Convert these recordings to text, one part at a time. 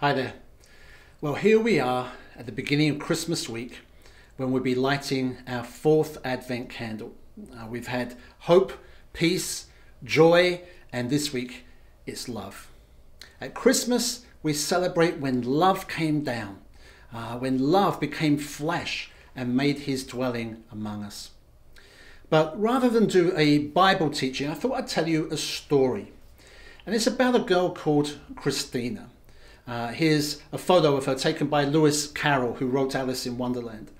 Hi there. Well, here we are at the beginning of Christmas week when we'll be lighting our fourth Advent candle. Uh, we've had hope, peace, joy, and this week it's love. At Christmas, we celebrate when love came down, uh, when love became flesh and made his dwelling among us. But rather than do a Bible teaching, I thought I'd tell you a story. And it's about a girl called Christina. Uh, here's a photo of her taken by Lewis Carroll, who wrote Alice in Wonderland.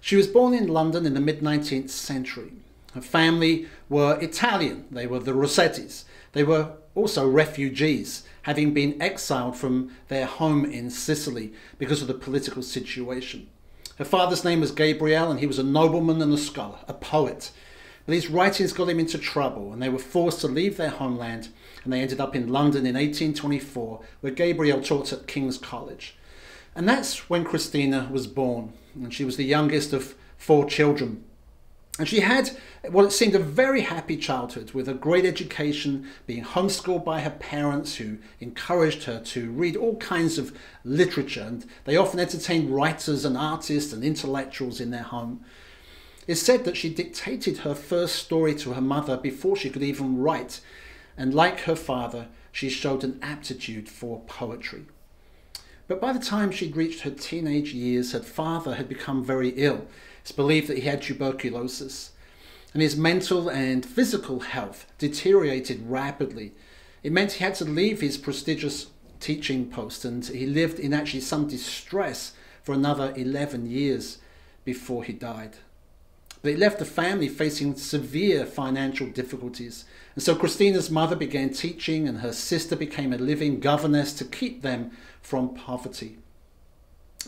She was born in London in the mid 19th century. Her family were Italian, they were the Rossettis. They were also refugees, having been exiled from their home in Sicily because of the political situation. Her father's name was Gabriel, and he was a nobleman and a scholar, a poet. But his writings got him into trouble, and they were forced to leave their homeland, and they ended up in London in 1824, where Gabriel taught at King's College. And that's when Christina was born, and she was the youngest of four children. And she had what it seemed a very happy childhood with a great education, being homeschooled by her parents who encouraged her to read all kinds of literature. And they often entertained writers and artists and intellectuals in their home. It's said that she dictated her first story to her mother before she could even write. And like her father, she showed an aptitude for poetry. But by the time she'd reached her teenage years, her father had become very ill it's believed that he had tuberculosis, and his mental and physical health deteriorated rapidly. It meant he had to leave his prestigious teaching post, and he lived in actually some distress for another 11 years before he died. But it left the family facing severe financial difficulties. And so Christina's mother began teaching, and her sister became a living governess to keep them from poverty.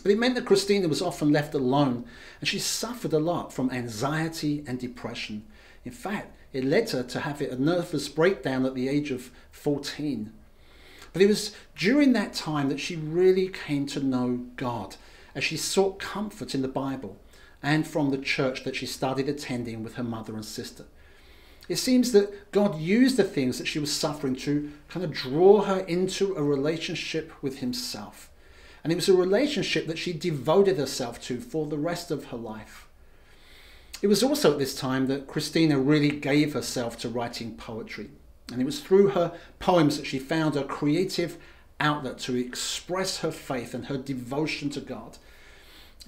But it meant that Christina was often left alone and she suffered a lot from anxiety and depression. In fact, it led her to have a nervous breakdown at the age of 14. But it was during that time that she really came to know God as she sought comfort in the Bible and from the church that she started attending with her mother and sister. It seems that God used the things that she was suffering to kind of draw her into a relationship with Himself. And it was a relationship that she devoted herself to for the rest of her life. It was also at this time that Christina really gave herself to writing poetry. And it was through her poems that she found a creative outlet to express her faith and her devotion to God.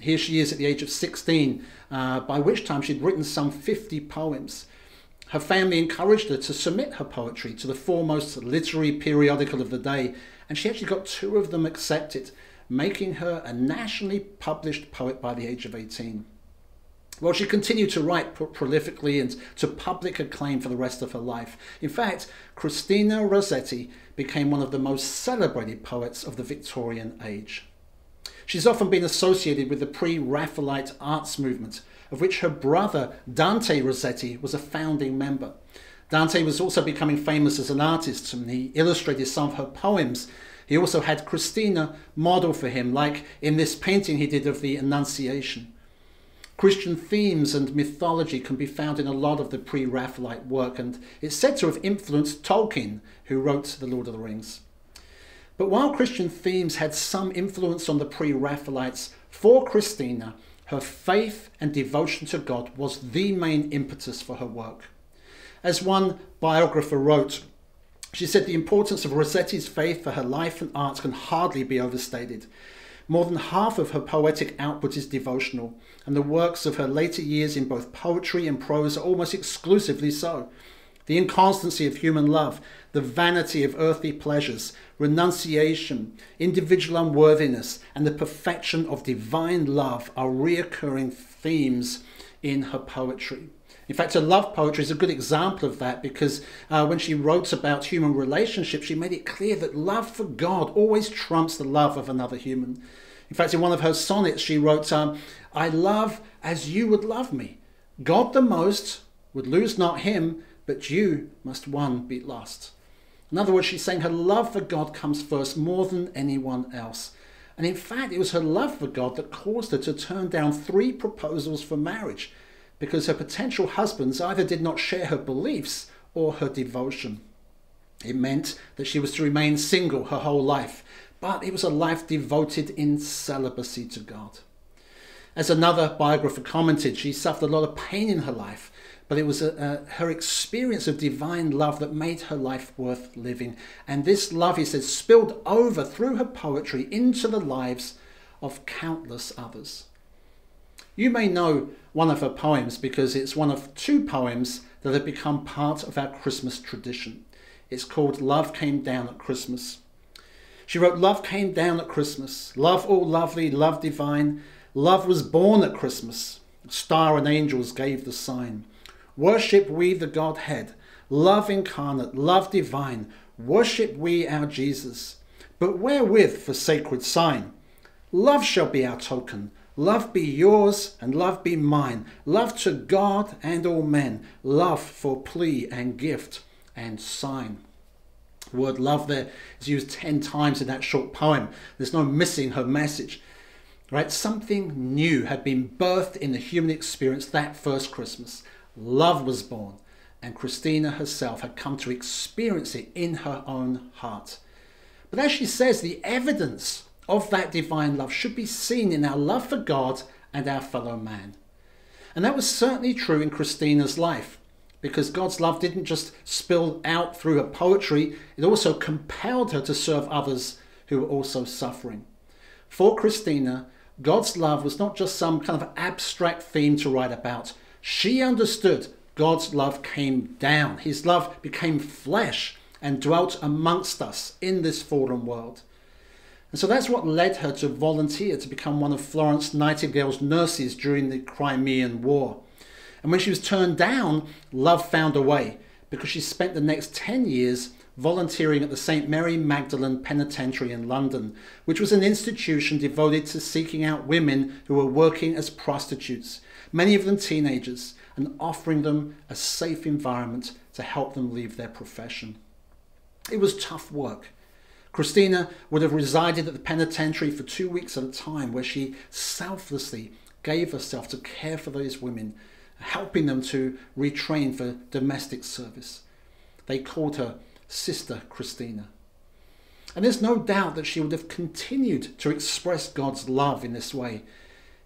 Here she is at the age of 16, uh, by which time she'd written some 50 poems. Her family encouraged her to submit her poetry to the foremost literary periodical of the day, and she actually got two of them accepted making her a nationally published poet by the age of 18. Well, she continued to write prolifically and to public acclaim for the rest of her life. In fact, Christina Rossetti became one of the most celebrated poets of the Victorian age. She's often been associated with the pre Raphaelite arts movement, of which her brother Dante Rossetti was a founding member. Dante was also becoming famous as an artist, and he illustrated some of her poems he also had Christina model for him, like in this painting he did of the Annunciation. Christian themes and mythology can be found in a lot of the pre Raphaelite work, and it's said to have influenced Tolkien, who wrote The Lord of the Rings. But while Christian themes had some influence on the pre Raphaelites, for Christina, her faith and devotion to God was the main impetus for her work. As one biographer wrote, she said the importance of Rossetti's faith for her life and art can hardly be overstated. More than half of her poetic output is devotional, and the works of her later years in both poetry and prose are almost exclusively so. The inconstancy of human love, the vanity of earthly pleasures, renunciation, individual unworthiness, and the perfection of divine love are reoccurring themes in her poetry. In fact, her love poetry is a good example of that because uh, when she wrote about human relationships, she made it clear that love for God always trumps the love of another human. In fact, in one of her sonnets, she wrote, um, I love as you would love me. God the most would lose not him, but you must one be last. In other words, she's saying her love for God comes first more than anyone else. And in fact, it was her love for God that caused her to turn down three proposals for marriage because her potential husbands either did not share her beliefs or her devotion. It meant that she was to remain single her whole life, but it was a life devoted in celibacy to God. As another biographer commented, she suffered a lot of pain in her life, but it was a, a, her experience of divine love that made her life worth living. And this love, he says, spilled over through her poetry into the lives of countless others. You may know one of her poems because it's one of two poems that have become part of our Christmas tradition. It's called Love Came Down at Christmas. She wrote, Love came down at Christmas, love all lovely, love divine. Love was born at Christmas, star and angels gave the sign. Worship we the Godhead, love incarnate, love divine. Worship we our Jesus. But wherewith for sacred sign? Love shall be our token. Love be yours and love be mine. Love to God and all men. Love for plea and gift and sign. The word love there is used 10 times in that short poem. There's no missing her message. Right? Something new had been birthed in the human experience that first Christmas. Love was born, and Christina herself had come to experience it in her own heart. But as she says, the evidence of that divine love should be seen in our love for God and our fellow man. And that was certainly true in Christina's life, because God's love didn't just spill out through her poetry, it also compelled her to serve others who were also suffering. For Christina, God's love was not just some kind of abstract theme to write about, she understood God's love came down. His love became flesh and dwelt amongst us in this fallen world. And so that's what led her to volunteer to become one of Florence Nightingale's nurses during the Crimean War. And when she was turned down, love found a way because she spent the next 10 years volunteering at the St. Mary Magdalene Penitentiary in London, which was an institution devoted to seeking out women who were working as prostitutes many of them teenagers, and offering them a safe environment to help them leave their profession. It was tough work. Christina would have resided at the penitentiary for two weeks at a time, where she selflessly gave herself to care for those women, helping them to retrain for domestic service. They called her Sister Christina. And there's no doubt that she would have continued to express God's love in this way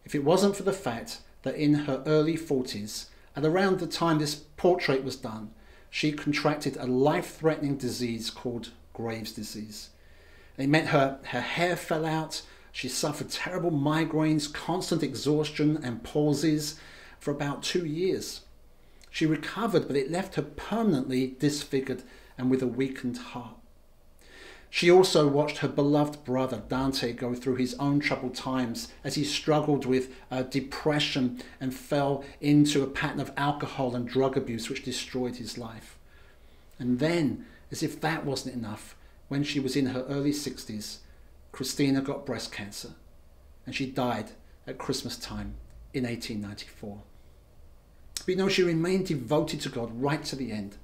if it wasn't for the fact that in her early 40s, at around the time this portrait was done, she contracted a life threatening disease called Graves' disease. It meant her, her hair fell out, she suffered terrible migraines, constant exhaustion, and palsies for about two years. She recovered, but it left her permanently disfigured and with a weakened heart. She also watched her beloved brother Dante go through his own troubled times as he struggled with uh, depression and fell into a pattern of alcohol and drug abuse which destroyed his life. And then, as if that wasn't enough, when she was in her early 60s, Christina got breast cancer and she died at Christmas time in 1894. But you know, she remained devoted to God right to the end.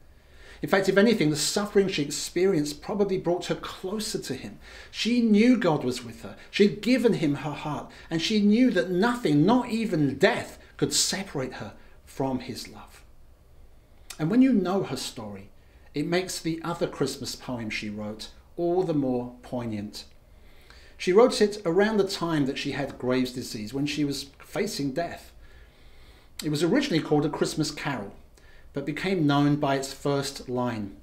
In fact, if anything, the suffering she experienced probably brought her closer to him. She knew God was with her. She had given him her heart, and she knew that nothing, not even death, could separate her from his love. And when you know her story, it makes the other Christmas poem she wrote all the more poignant. She wrote it around the time that she had Graves' disease, when she was facing death. It was originally called A Christmas Carol, but became known by its first line,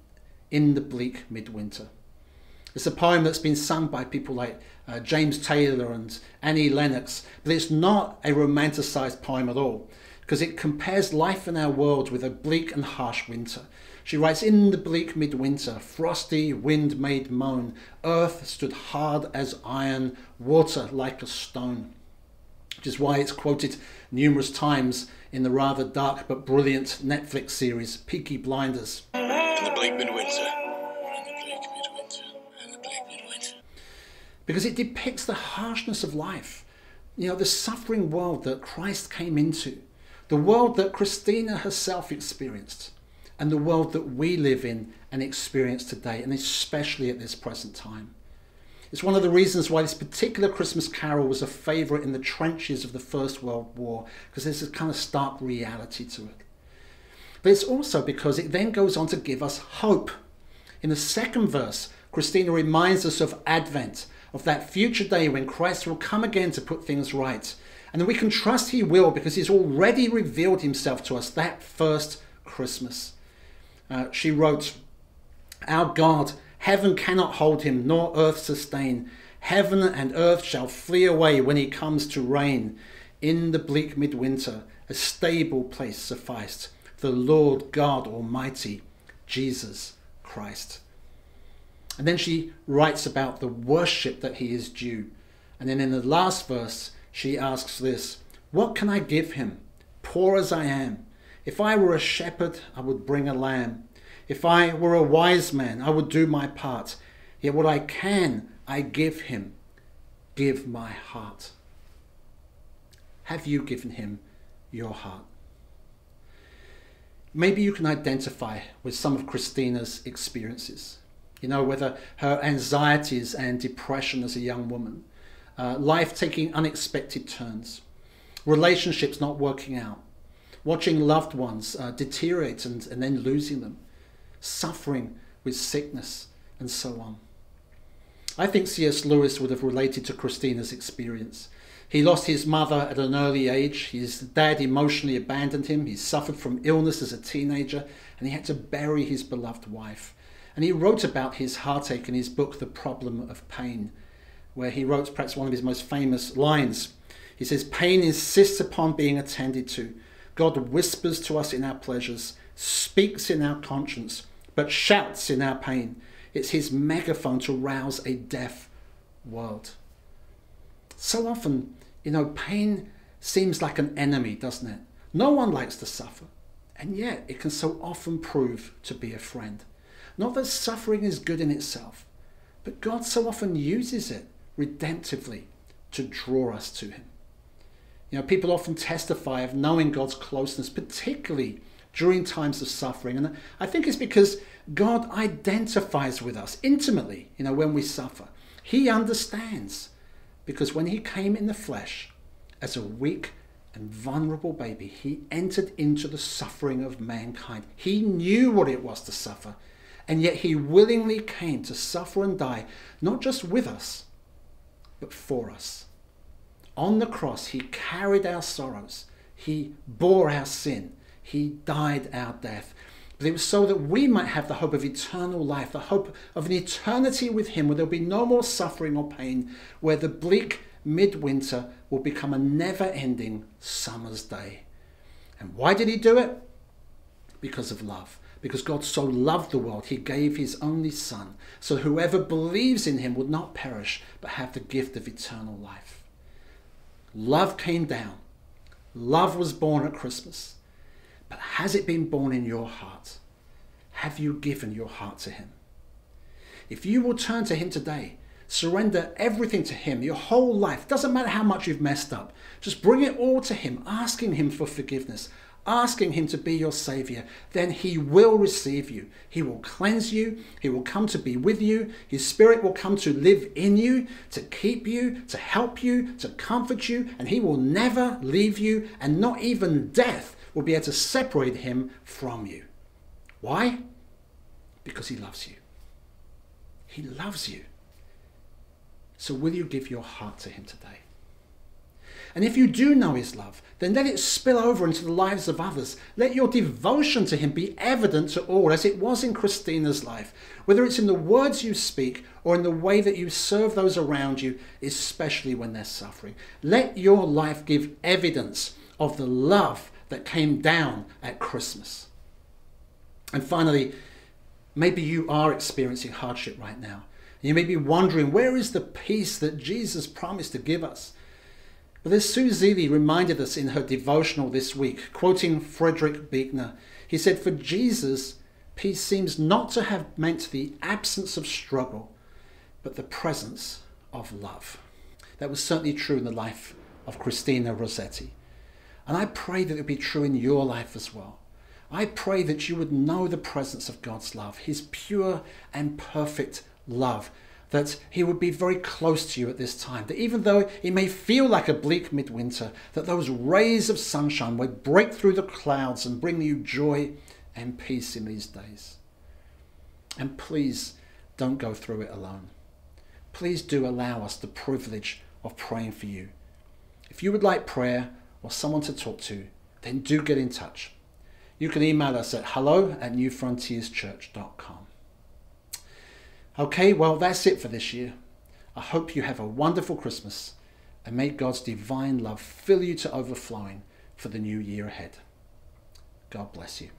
In the Bleak Midwinter. It's a poem that's been sung by people like uh, James Taylor and Annie Lennox, but it's not a romanticized poem at all because it compares life in our world with a bleak and harsh winter. She writes, In the bleak midwinter, frosty wind made moan, earth stood hard as iron, water like a stone. Which is why it's quoted numerous times in the rather dark but brilliant Netflix series Peaky Blinders. In the bleak midwinter. In the bleak midwinter. In the bleak midwinter. Because it depicts the harshness of life. You know, the suffering world that Christ came into, the world that Christina herself experienced, and the world that we live in and experience today, and especially at this present time. It's one of the reasons why this particular Christmas carol was a favourite in the trenches of the First World War, because there's a kind of stark reality to it. But it's also because it then goes on to give us hope. In the second verse, Christina reminds us of Advent, of that future day when Christ will come again to put things right. And that we can trust He will because He's already revealed Himself to us that first Christmas. Uh, she wrote, Our God, heaven cannot hold Him, nor earth sustain. Heaven and earth shall flee away when He comes to reign. In the bleak midwinter, a stable place sufficed. The Lord God Almighty, Jesus Christ. And then she writes about the worship that he is due. And then in the last verse, she asks this What can I give him, poor as I am? If I were a shepherd, I would bring a lamb. If I were a wise man, I would do my part. Yet what I can, I give him. Give my heart. Have you given him your heart? Maybe you can identify with some of Christina's experiences. You know, whether her anxieties and depression as a young woman, uh, life taking unexpected turns, relationships not working out, watching loved ones uh, deteriorate and, and then losing them, suffering with sickness, and so on. I think C.S. Lewis would have related to Christina's experience. He lost his mother at an early age. His dad emotionally abandoned him. He suffered from illness as a teenager, and he had to bury his beloved wife. And he wrote about his heartache in his book, The Problem of Pain, where he wrote perhaps one of his most famous lines. He says, Pain insists upon being attended to. God whispers to us in our pleasures, speaks in our conscience, but shouts in our pain. It's his megaphone to rouse a deaf world. So often, you know, pain seems like an enemy, doesn't it? No one likes to suffer, and yet it can so often prove to be a friend. Not that suffering is good in itself, but God so often uses it redemptively to draw us to Him. You know, people often testify of knowing God's closeness, particularly during times of suffering. And I think it's because God identifies with us intimately, you know, when we suffer. He understands because when He came in the flesh as a weak and vulnerable baby, He entered into the suffering of mankind. He knew what it was to suffer. And yet he willingly came to suffer and die, not just with us, but for us. On the cross, he carried our sorrows, he bore our sin, he died our death. But it was so that we might have the hope of eternal life, the hope of an eternity with him where there'll be no more suffering or pain, where the bleak midwinter will become a never ending summer's day. And why did he do it? Because of love because God so loved the world, he gave his only Son, so whoever believes in him would not perish, but have the gift of eternal life. Love came down. Love was born at Christmas. But has it been born in your heart? Have you given your heart to him? If you will turn to him today, surrender everything to him, your whole life, doesn't matter how much you've messed up, just bring it all to him, asking him for forgiveness, asking Him to be your Savior, then He will receive you. He will cleanse you. He will come to be with you. His Spirit will come to live in you, to keep you, to help you, to comfort you, and He will never leave you, and not even death will be able to separate Him from you. Why? Because He loves you. He loves you. So, will you give your heart to Him today? And if you do know his love, then let it spill over into the lives of others. Let your devotion to him be evident to all, as it was in Christina's life, whether it's in the words you speak or in the way that you serve those around you, especially when they're suffering. Let your life give evidence of the love that came down at Christmas. And finally, maybe you are experiencing hardship right now. You may be wondering, where is the peace that Jesus promised to give us? But as Sue Zeeley reminded us in her devotional this week, quoting Frederick Buechner, he said, For Jesus, peace seems not to have meant the absence of struggle, but the presence of love. That was certainly true in the life of Christina Rossetti. And I pray that it would be true in your life as well. I pray that you would know the presence of God's love, His pure and perfect love that he would be very close to you at this time. That even though it may feel like a bleak midwinter, that those rays of sunshine would break through the clouds and bring you joy and peace in these days. And please don't go through it alone. please do allow us the privilege of praying for you. If you would like prayer or someone to talk to, then do get in touch. You can email us at hello at newfrontierschurch.com. Okay, well, that's it for this year. I hope you have a wonderful Christmas and may God's divine love fill you to overflowing for the new year ahead. God bless you.